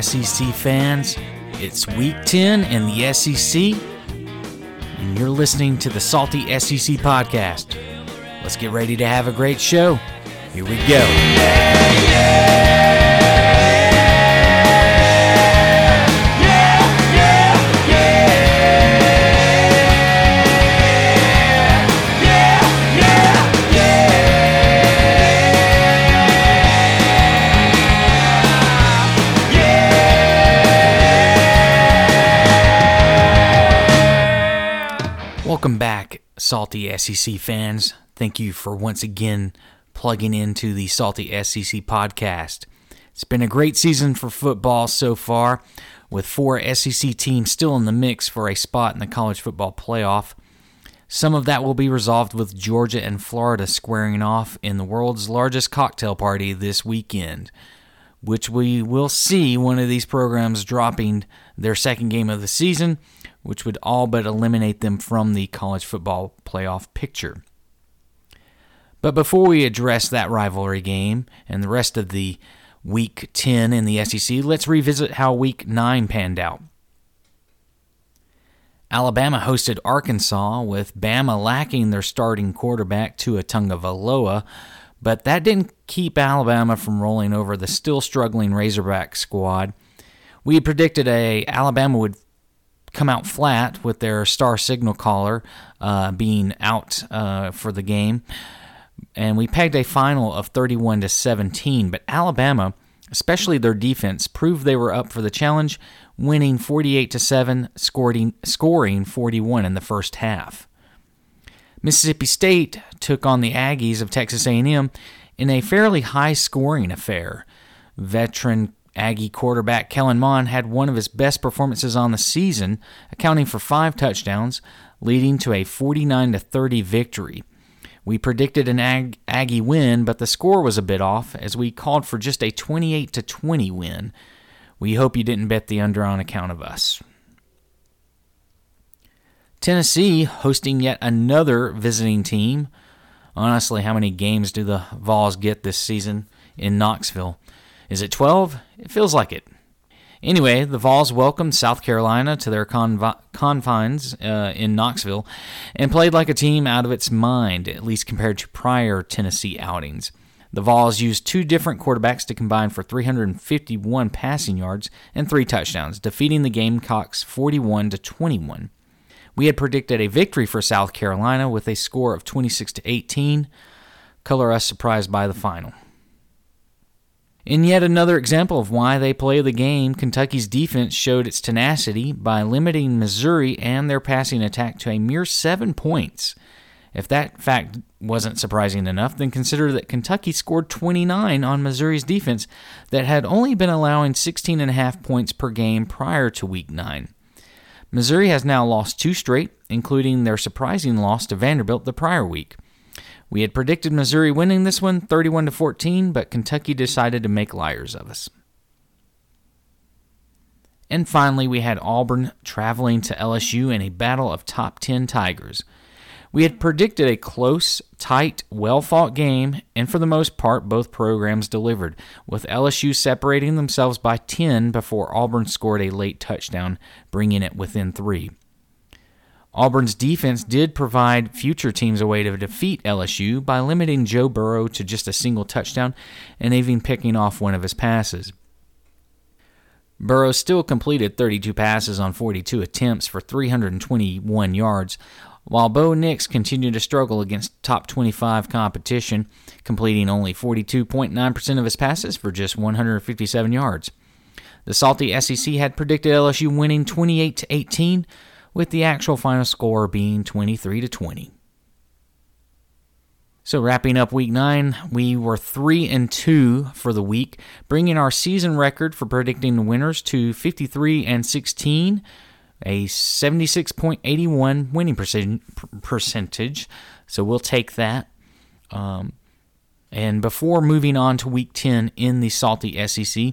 SEC fans. It's week 10 in the SEC, and you're listening to the Salty SEC podcast. Let's get ready to have a great show. Here we go. Welcome Salty SEC fans. Thank you for once again plugging into the Salty SEC podcast. It's been a great season for football so far, with four SEC teams still in the mix for a spot in the college football playoff. Some of that will be resolved with Georgia and Florida squaring off in the world's largest cocktail party this weekend, which we will see one of these programs dropping their second game of the season which would all but eliminate them from the college football playoff picture. But before we address that rivalry game and the rest of the week 10 in the SEC, let's revisit how week 9 panned out. Alabama hosted Arkansas with Bama lacking their starting quarterback Tua Tagovailoa, but that didn't keep Alabama from rolling over the still struggling Razorback squad. We predicted a Alabama would come out flat with their star signal caller uh, being out uh, for the game. And we pegged a final of 31 to 17. But Alabama, especially their defense, proved they were up for the challenge, winning 48 to 7, scoring, scoring 41 in the first half. Mississippi State took on the Aggies of Texas A&M in a fairly high-scoring affair. Veteran Aggie quarterback Kellen Mond had one of his best performances on the season, accounting for five touchdowns, leading to a 49 30 victory. We predicted an Ag- Aggie win, but the score was a bit off as we called for just a 28 20 win. We hope you didn't bet the under on account of us. Tennessee hosting yet another visiting team. Honestly, how many games do the Vols get this season in Knoxville? Is it 12? It feels like it. Anyway, the Vols welcomed South Carolina to their confines uh, in Knoxville and played like a team out of its mind, at least compared to prior Tennessee outings. The Vols used two different quarterbacks to combine for 351 passing yards and three touchdowns, defeating the Gamecocks 41 to 21. We had predicted a victory for South Carolina with a score of 26 to 18. Color us surprised by the final. In yet another example of why they play the game, Kentucky's defense showed its tenacity by limiting Missouri and their passing attack to a mere seven points. If that fact wasn't surprising enough, then consider that Kentucky scored 29 on Missouri's defense that had only been allowing 16.5 points per game prior to Week 9. Missouri has now lost two straight, including their surprising loss to Vanderbilt the prior week. We had predicted Missouri winning this one 31 to 14, but Kentucky decided to make liars of us. And finally, we had Auburn traveling to LSU in a battle of top 10 Tigers. We had predicted a close, tight, well fought game, and for the most part, both programs delivered, with LSU separating themselves by 10 before Auburn scored a late touchdown, bringing it within three. Auburn's defense did provide future teams a way to defeat LSU by limiting Joe Burrow to just a single touchdown and even picking off one of his passes. Burrow still completed 32 passes on 42 attempts for 321 yards, while Bo Nix continued to struggle against top 25 competition, completing only 42.9% of his passes for just 157 yards. The salty SEC had predicted LSU winning 28 to 18 with the actual final score being 23 to 20. So wrapping up week 9, we were 3 and 2 for the week, bringing our season record for predicting the winners to 53 and 16, a 76.81 winning percentage. So we'll take that. Um, and before moving on to week 10 in the salty SEC,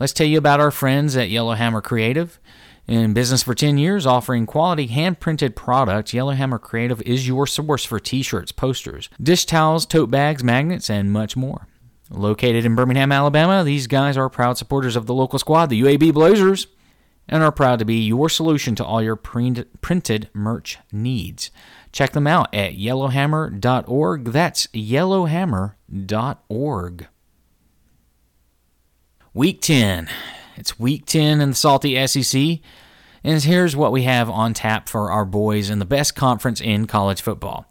let's tell you about our friends at Yellowhammer Creative. In business for 10 years, offering quality hand printed products, Yellowhammer Creative is your source for t shirts, posters, dish towels, tote bags, magnets, and much more. Located in Birmingham, Alabama, these guys are proud supporters of the local squad, the UAB Blazers, and are proud to be your solution to all your printed merch needs. Check them out at yellowhammer.org. That's yellowhammer.org. Week 10. It's week 10 in the salty SEC. And here's what we have on tap for our boys in the best conference in college football.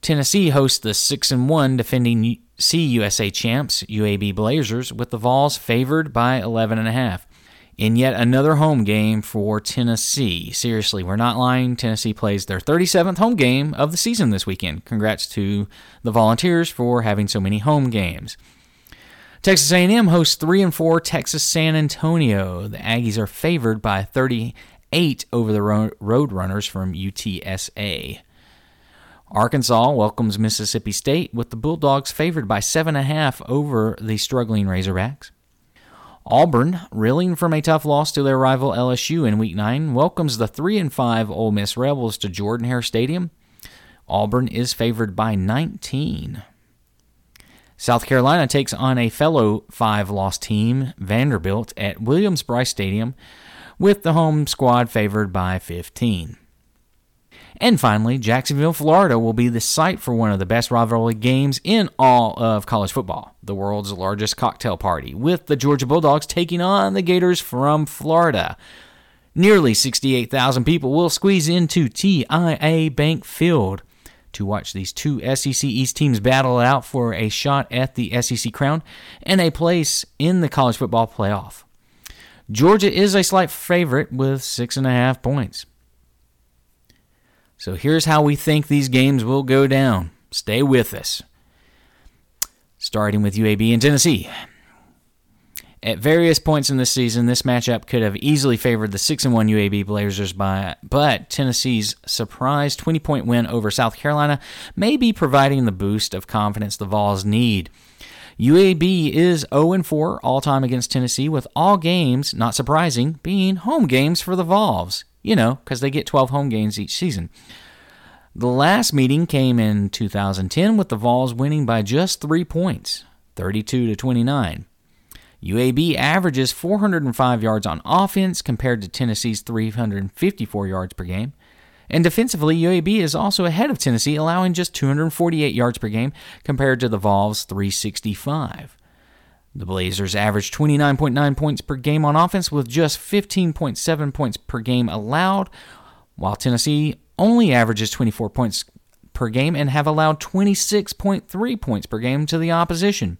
Tennessee hosts the 6 and 1 defending CUSA champs UAB Blazers with the Vols favored by 11 and a half. In yet another home game for Tennessee. Seriously, we're not lying. Tennessee plays their 37th home game of the season this weekend. Congrats to the Volunteers for having so many home games. Texas A&M hosts 3 and 4 Texas San Antonio. The Aggies are favored by 38 over the Roadrunners from UTSA. Arkansas welcomes Mississippi State with the Bulldogs favored by 7.5 over the struggling Razorbacks. Auburn, reeling from a tough loss to their rival LSU in Week 9, welcomes the 3 and 5 Ole Miss Rebels to Jordan Hare Stadium. Auburn is favored by 19. South Carolina takes on a fellow five loss team, Vanderbilt, at Williams Brice Stadium, with the home squad favored by 15. And finally, Jacksonville, Florida will be the site for one of the best rivalry games in all of college football, the world's largest cocktail party, with the Georgia Bulldogs taking on the Gators from Florida. Nearly 68,000 people will squeeze into TIAA Bank Field to watch these two SEC East teams battle it out for a shot at the SEC crown and a place in the college football playoff. Georgia is a slight favorite with six and a half points. So here's how we think these games will go down. Stay with us. Starting with UAB and Tennessee. At various points in the season, this matchup could have easily favored the 6 1 UAB Blazers, by, but Tennessee's surprise 20 point win over South Carolina may be providing the boost of confidence the Vols need. UAB is 0 4 all time against Tennessee, with all games, not surprising, being home games for the Vols you know, because they get 12 home games each season. The last meeting came in 2010 with the Vols winning by just three points, 32 to 29. UAB averages 405 yards on offense compared to Tennessee's 354 yards per game. And defensively, UAB is also ahead of Tennessee, allowing just 248 yards per game compared to the Vols' 365. The Blazers averaged 29.9 points per game on offense with just 15.7 points per game allowed, while Tennessee only averages 24 points per game and have allowed 26.3 points per game to the opposition.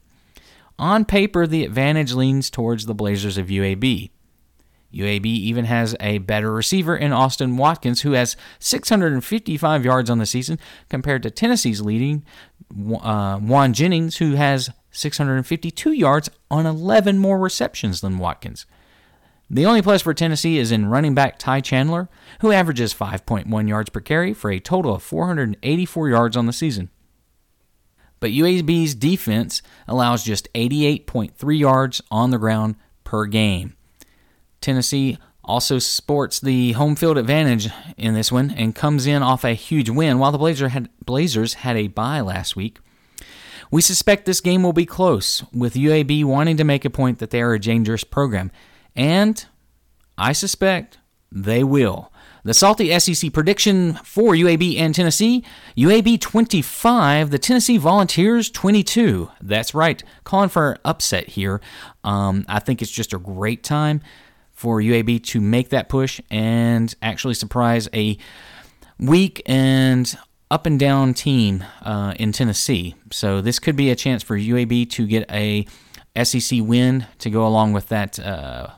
On paper, the advantage leans towards the Blazers of UAB. UAB even has a better receiver in Austin Watkins, who has 655 yards on the season, compared to Tennessee's leading uh, Jauan Jennings, who has 652 yards on 11 more receptions than Watkins. The only plus for Tennessee is in running back Ty Chandler, who averages 5.1 yards per carry for a total of 484 yards on the season. But UAB's defense allows just 88.3 yards on the ground per game. Tennessee also sports the home field advantage in this one and comes in off a huge win while the Blazers had, Blazers had a bye last week. We suspect this game will be close, with UAB wanting to make a point that they are a dangerous program. And I suspect they will. The salty SEC prediction for UAB and Tennessee UAB 25, the Tennessee Volunteers 22. That's right, calling for an upset here. Um, I think it's just a great time for UAB to make that push and actually surprise a weak and up and down team uh, in Tennessee. So this could be a chance for UAB to get a SEC win to go along with that uh,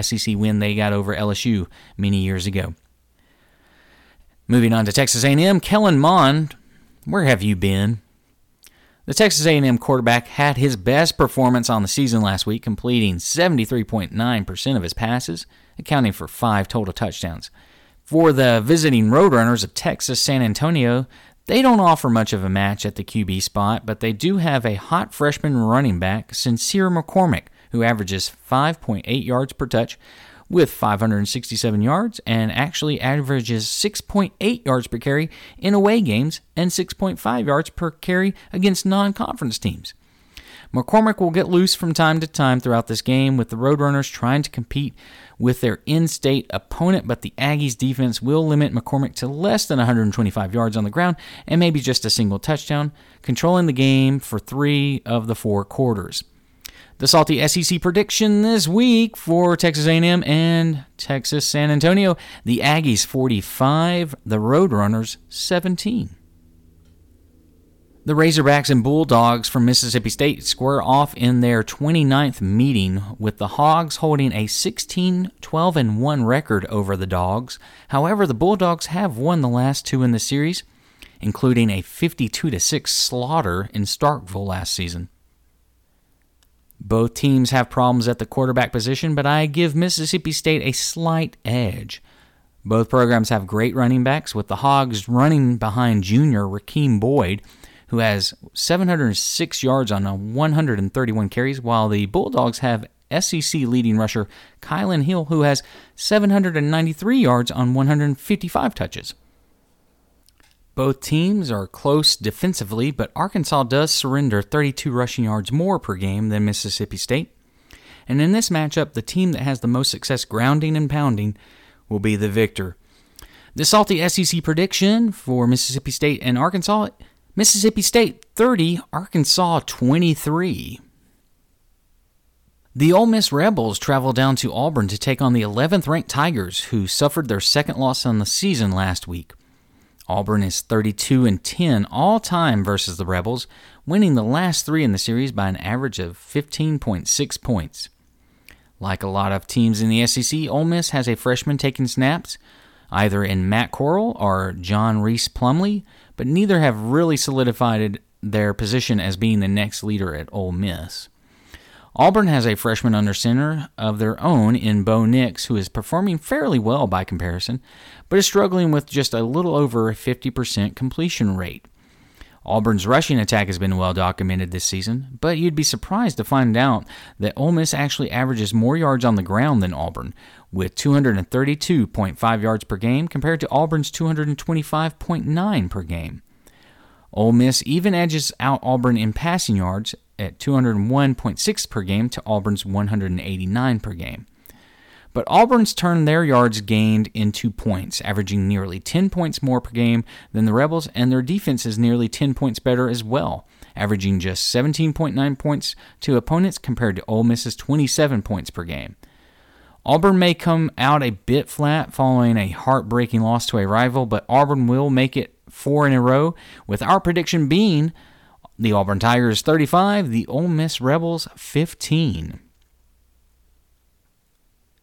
SEC win they got over LSU many years ago. Moving on to Texas A&M, Kellen Mond, where have you been? The Texas A&M quarterback had his best performance on the season last week, completing 73.9% of his passes, accounting for five total touchdowns. For the visiting Roadrunners of Texas San Antonio, they don't offer much of a match at the QB spot, but they do have a hot freshman running back, Sincere McCormick, who averages 5.8 yards per touch with 567 yards and actually averages 6.8 yards per carry in away games and 6.5 yards per carry against non conference teams. McCormick will get loose from time to time throughout this game, with the Roadrunners trying to compete with their in state opponent, but the Aggies defense will limit McCormick to less than 125 yards on the ground and maybe just a single touchdown, controlling the game for three of the four quarters. The salty SEC prediction this week for Texas A&M and Texas San Antonio: the Aggies 45, the Roadrunners 17. The Razorbacks and Bulldogs from Mississippi State square off in their 29th meeting, with the Hogs holding a 16 12 1 record over the Dogs. However, the Bulldogs have won the last two in the series, including a 52 6 slaughter in Starkville last season. Both teams have problems at the quarterback position, but I give Mississippi State a slight edge. Both programs have great running backs, with the Hogs running behind junior Rakeem Boyd who has 706 yards on 131 carries, while the Bulldogs have SEC leading rusher Kylin Hill, who has 793 yards on 155 touches. Both teams are close defensively, but Arkansas does surrender 32 rushing yards more per game than Mississippi State. And in this matchup, the team that has the most success grounding and pounding will be the victor. The salty SEC prediction for Mississippi State and Arkansas Mississippi State 30, Arkansas 23. The Ole Miss Rebels travel down to Auburn to take on the 11th ranked Tigers, who suffered their second loss on the season last week. Auburn is 32 and 10 all time versus the Rebels, winning the last three in the series by an average of 15.6 points. Like a lot of teams in the SEC, Ole Miss has a freshman taking snaps, either in Matt Corral or John Rhys Plumlee, but neither have really solidified their position as being the next leader at Ole Miss. Auburn has a freshman under center of their own in Bo Nix, who is performing fairly well by comparison, but is struggling with just a little over a 50% completion rate. Auburn's rushing attack has been well documented this season, but you'd be surprised to find out that Ole Miss actually averages more yards on the ground than Auburn, with 232.5 yards per game compared to Auburn's 225.9 per game. Ole Miss even edges out Auburn in passing yards at 201.6 per game to Auburn's 189 per game. But Auburn's turned their yards gained into points, averaging nearly 10 points more per game than the Rebels, and their defense is nearly 10 points better as well, averaging just 17.9 points to opponents compared to Ole Miss's 27 points per game. Auburn may come out a bit flat following a heartbreaking loss to a rival, but Auburn will make it four in a row, with our prediction being the Auburn Tigers 35, the Ole Miss Rebels 15.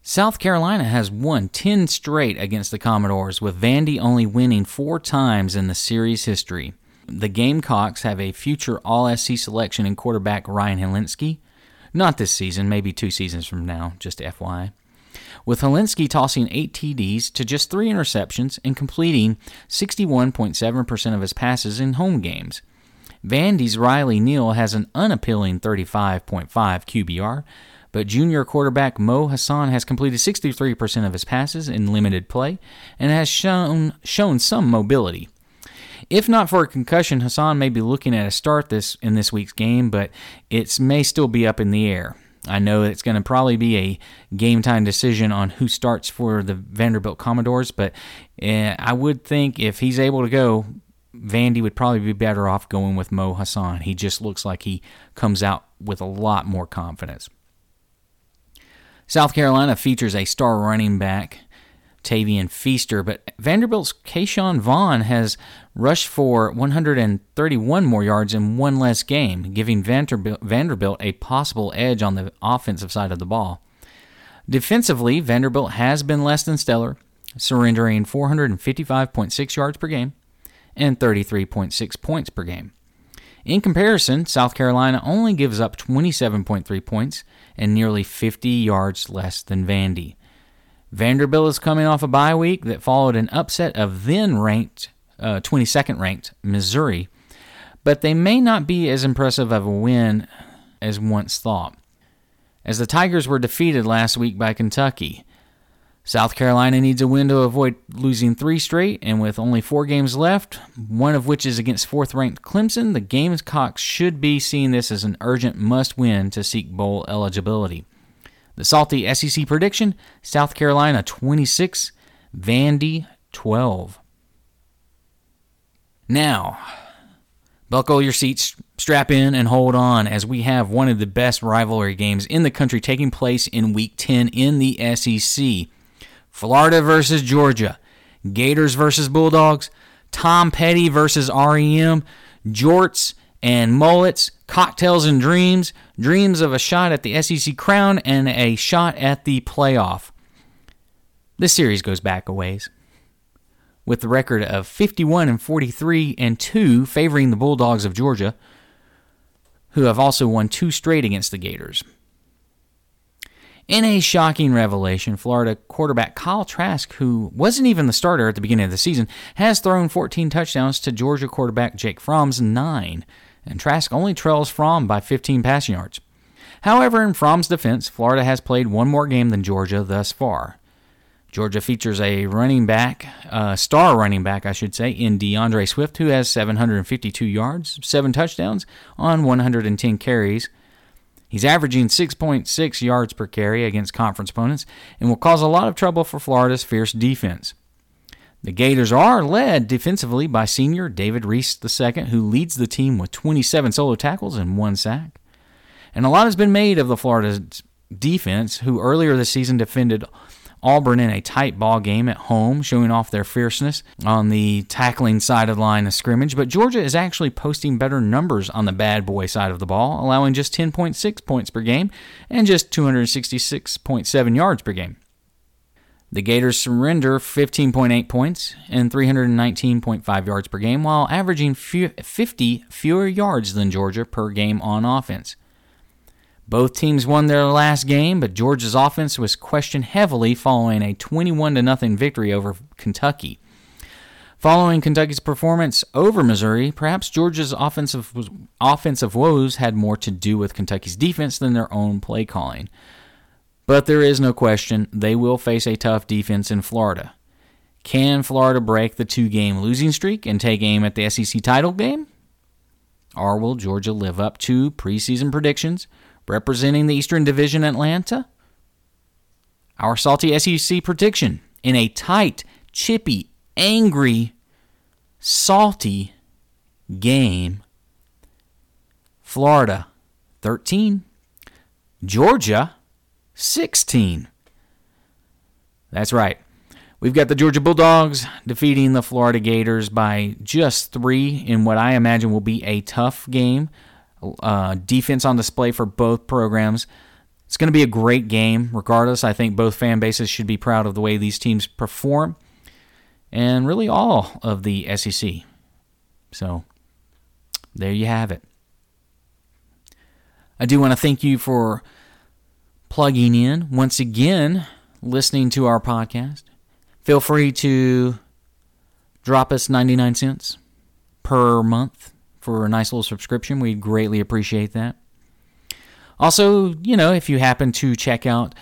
South Carolina has won 10 straight against the Commodores, with Vandy only winning four times in the series history. The Gamecocks have a future All SEC selection in quarterback Ryan Hilinski. Not this season, maybe two seasons from now, just FYI with Hilinski tossing 8 TDs to just 3 interceptions and completing 61.7% of his passes in home games. Vandy's Riley Neal has an unappealing 35.5 QBR, but junior quarterback Mo Hasan has completed 63% of his passes in limited play and has shown shown some mobility. If not for a concussion, Hasan may be looking at a start this in this week's game, but it may still be up in the air. I know it's going to probably be a game time decision on who starts for the Vanderbilt Commodores, but uh, I would think if he's able to go, Vandy would probably be better off going with Mo Hasan. He just looks like he comes out with a lot more confidence. South Carolina features a star running back Tavien Feaster, but Vanderbilt's Ke'Shawn Vaughn has rushed for 131 more yards in one less game, giving Vanderbilt, Vanderbilt a possible edge on the offensive side of the ball. Defensively, Vanderbilt has been less than stellar, surrendering 455.6 yards per game and 33.6 points per game. In comparison, South Carolina only gives up 27.3 points and nearly 50 yards less than Vandy. Vanderbilt is coming off a bye week that followed an upset of then ranked, uh, 22nd ranked Missouri, but they may not be as impressive of a win as once thought, as the Tigers were defeated last week by Kentucky. South Carolina needs a win to avoid losing three straight, and with only four games left, one of which is against fourth ranked Clemson, the Gamecocks should be seeing this as an urgent must win to seek bowl eligibility. The salty SEC prediction South Carolina 26, Vandy 12. Now, buckle your seats, strap in, and hold on as we have one of the best rivalry games in the country taking place in Week 10 in the SEC. Florida versus Georgia, Gators versus Bulldogs, Tom Petty versus REM, jorts and mullets, cocktails and dreams, dreams of a shot at the SEC crown and a shot at the playoff. This series goes back a ways. With the record of 51 and 43 and 2 favoring the Bulldogs of Georgia, who have also won two straight against the Gators. In a shocking revelation, Florida quarterback Kyle Trask, who wasn't even the starter at the beginning of the season, has thrown 14 touchdowns to Georgia quarterback Jake Fromm's 9, and Trask only trails Fromm by 15 passing yards. However, in Fromm's defense, Florida has played one more game than Georgia thus far. Georgia features a running back, uh, star running back, I should say, in DeAndre Swift, who has 752 yards, seven touchdowns on 110 carries, He's averaging 6.6 yards per carry against conference opponents and will cause a lot of trouble for Florida's fierce defense. The Gators are led defensively by senior David Reese II, who leads the team with 27 solo tackles and one sack. And a lot has been made of the Florida defense, who earlier this season defended Auburn in a tight ball game at home, showing off their fierceness on the tackling side of the line of scrimmage. But Georgia is actually posting better numbers on the bad boy side of the ball, allowing just 10.6 points per game and just 266.7 yards per game. The Gators surrender 15.8 points and 319.5 yards per game, while averaging 50 fewer yards than Georgia per game on offense. Both teams won their last game, but Georgia's offense was questioned heavily following a 21 0 victory over Kentucky. Following Kentucky's performance over Missouri, perhaps Georgia's offensive offensive woes had more to do with Kentucky's defense than their own play calling. But there is no question they will face a tough defense in Florida. Can Florida break the two game losing streak and take aim at the SEC title game? Or will Georgia live up to preseason predictions? Representing the Eastern Division Atlanta, our salty SEC prediction in a tight, chippy, angry, salty game. Florida 13, Georgia 16. That's right. We've got the Georgia Bulldogs defeating the Florida Gators by just three in what I imagine will be a tough game uh, defense on display for both programs. It's going to be a great game, regardless. I think both fan bases should be proud of the way these teams perform, and really all of the SEC. So, there you have it. I do want to thank you for plugging in once again, listening to our podcast. Feel free to drop us 99 cents per month for a nice little subscription. We'd greatly appreciate that. Also, you know, if you happen to check out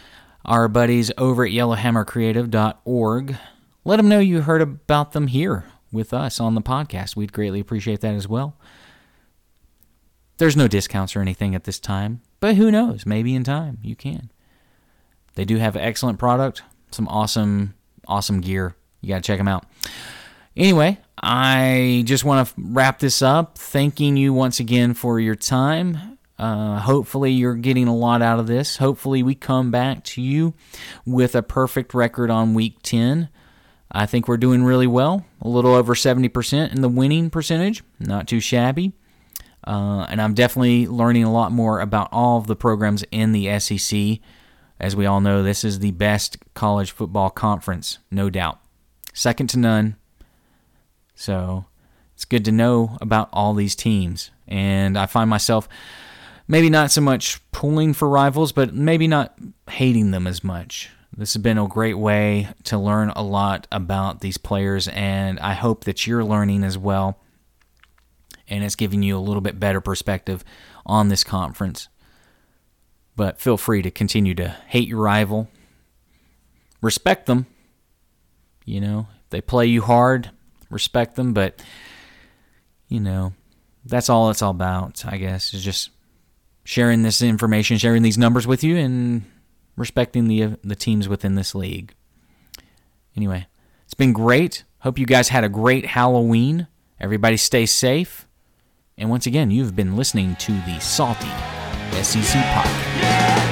our buddies over at yellowhammercreative.org, let them know you heard about them here with us on the podcast. We'd greatly appreciate that as well. There's no discounts or anything at this time, but who knows? Maybe in time you can. They do have excellent product, some awesome, awesome gear. You got to check them out. Anyway, I just want to wrap this up, thanking you once again for your time. Uh, hopefully, you're getting a lot out of this. Hopefully, we come back to you with a perfect record on week 10. I think we're doing really well, a little over 70% in the winning percentage, not too shabby. Uh, and I'm definitely learning a lot more about all of the programs in the SEC. As we all know, this is the best college football conference, no doubt. Second to none so it's good to know about all these teams. And I find myself maybe not so much pulling for rivals, but maybe not hating them as much. This has been a great way to learn a lot about these players, and I hope that you're learning as well. And it's giving you a little bit better perspective on this conference. But feel free to continue to hate your rival, respect them. You know, if they play you hard, respect them, but you know, that's all it's all about, I guess, is just sharing this information, sharing these numbers with you and respecting the the teams within this league. Anyway, it's been great. Hope you guys had a great Halloween. Everybody stay safe. And once again, you've been listening to the Salty SEC Podcast.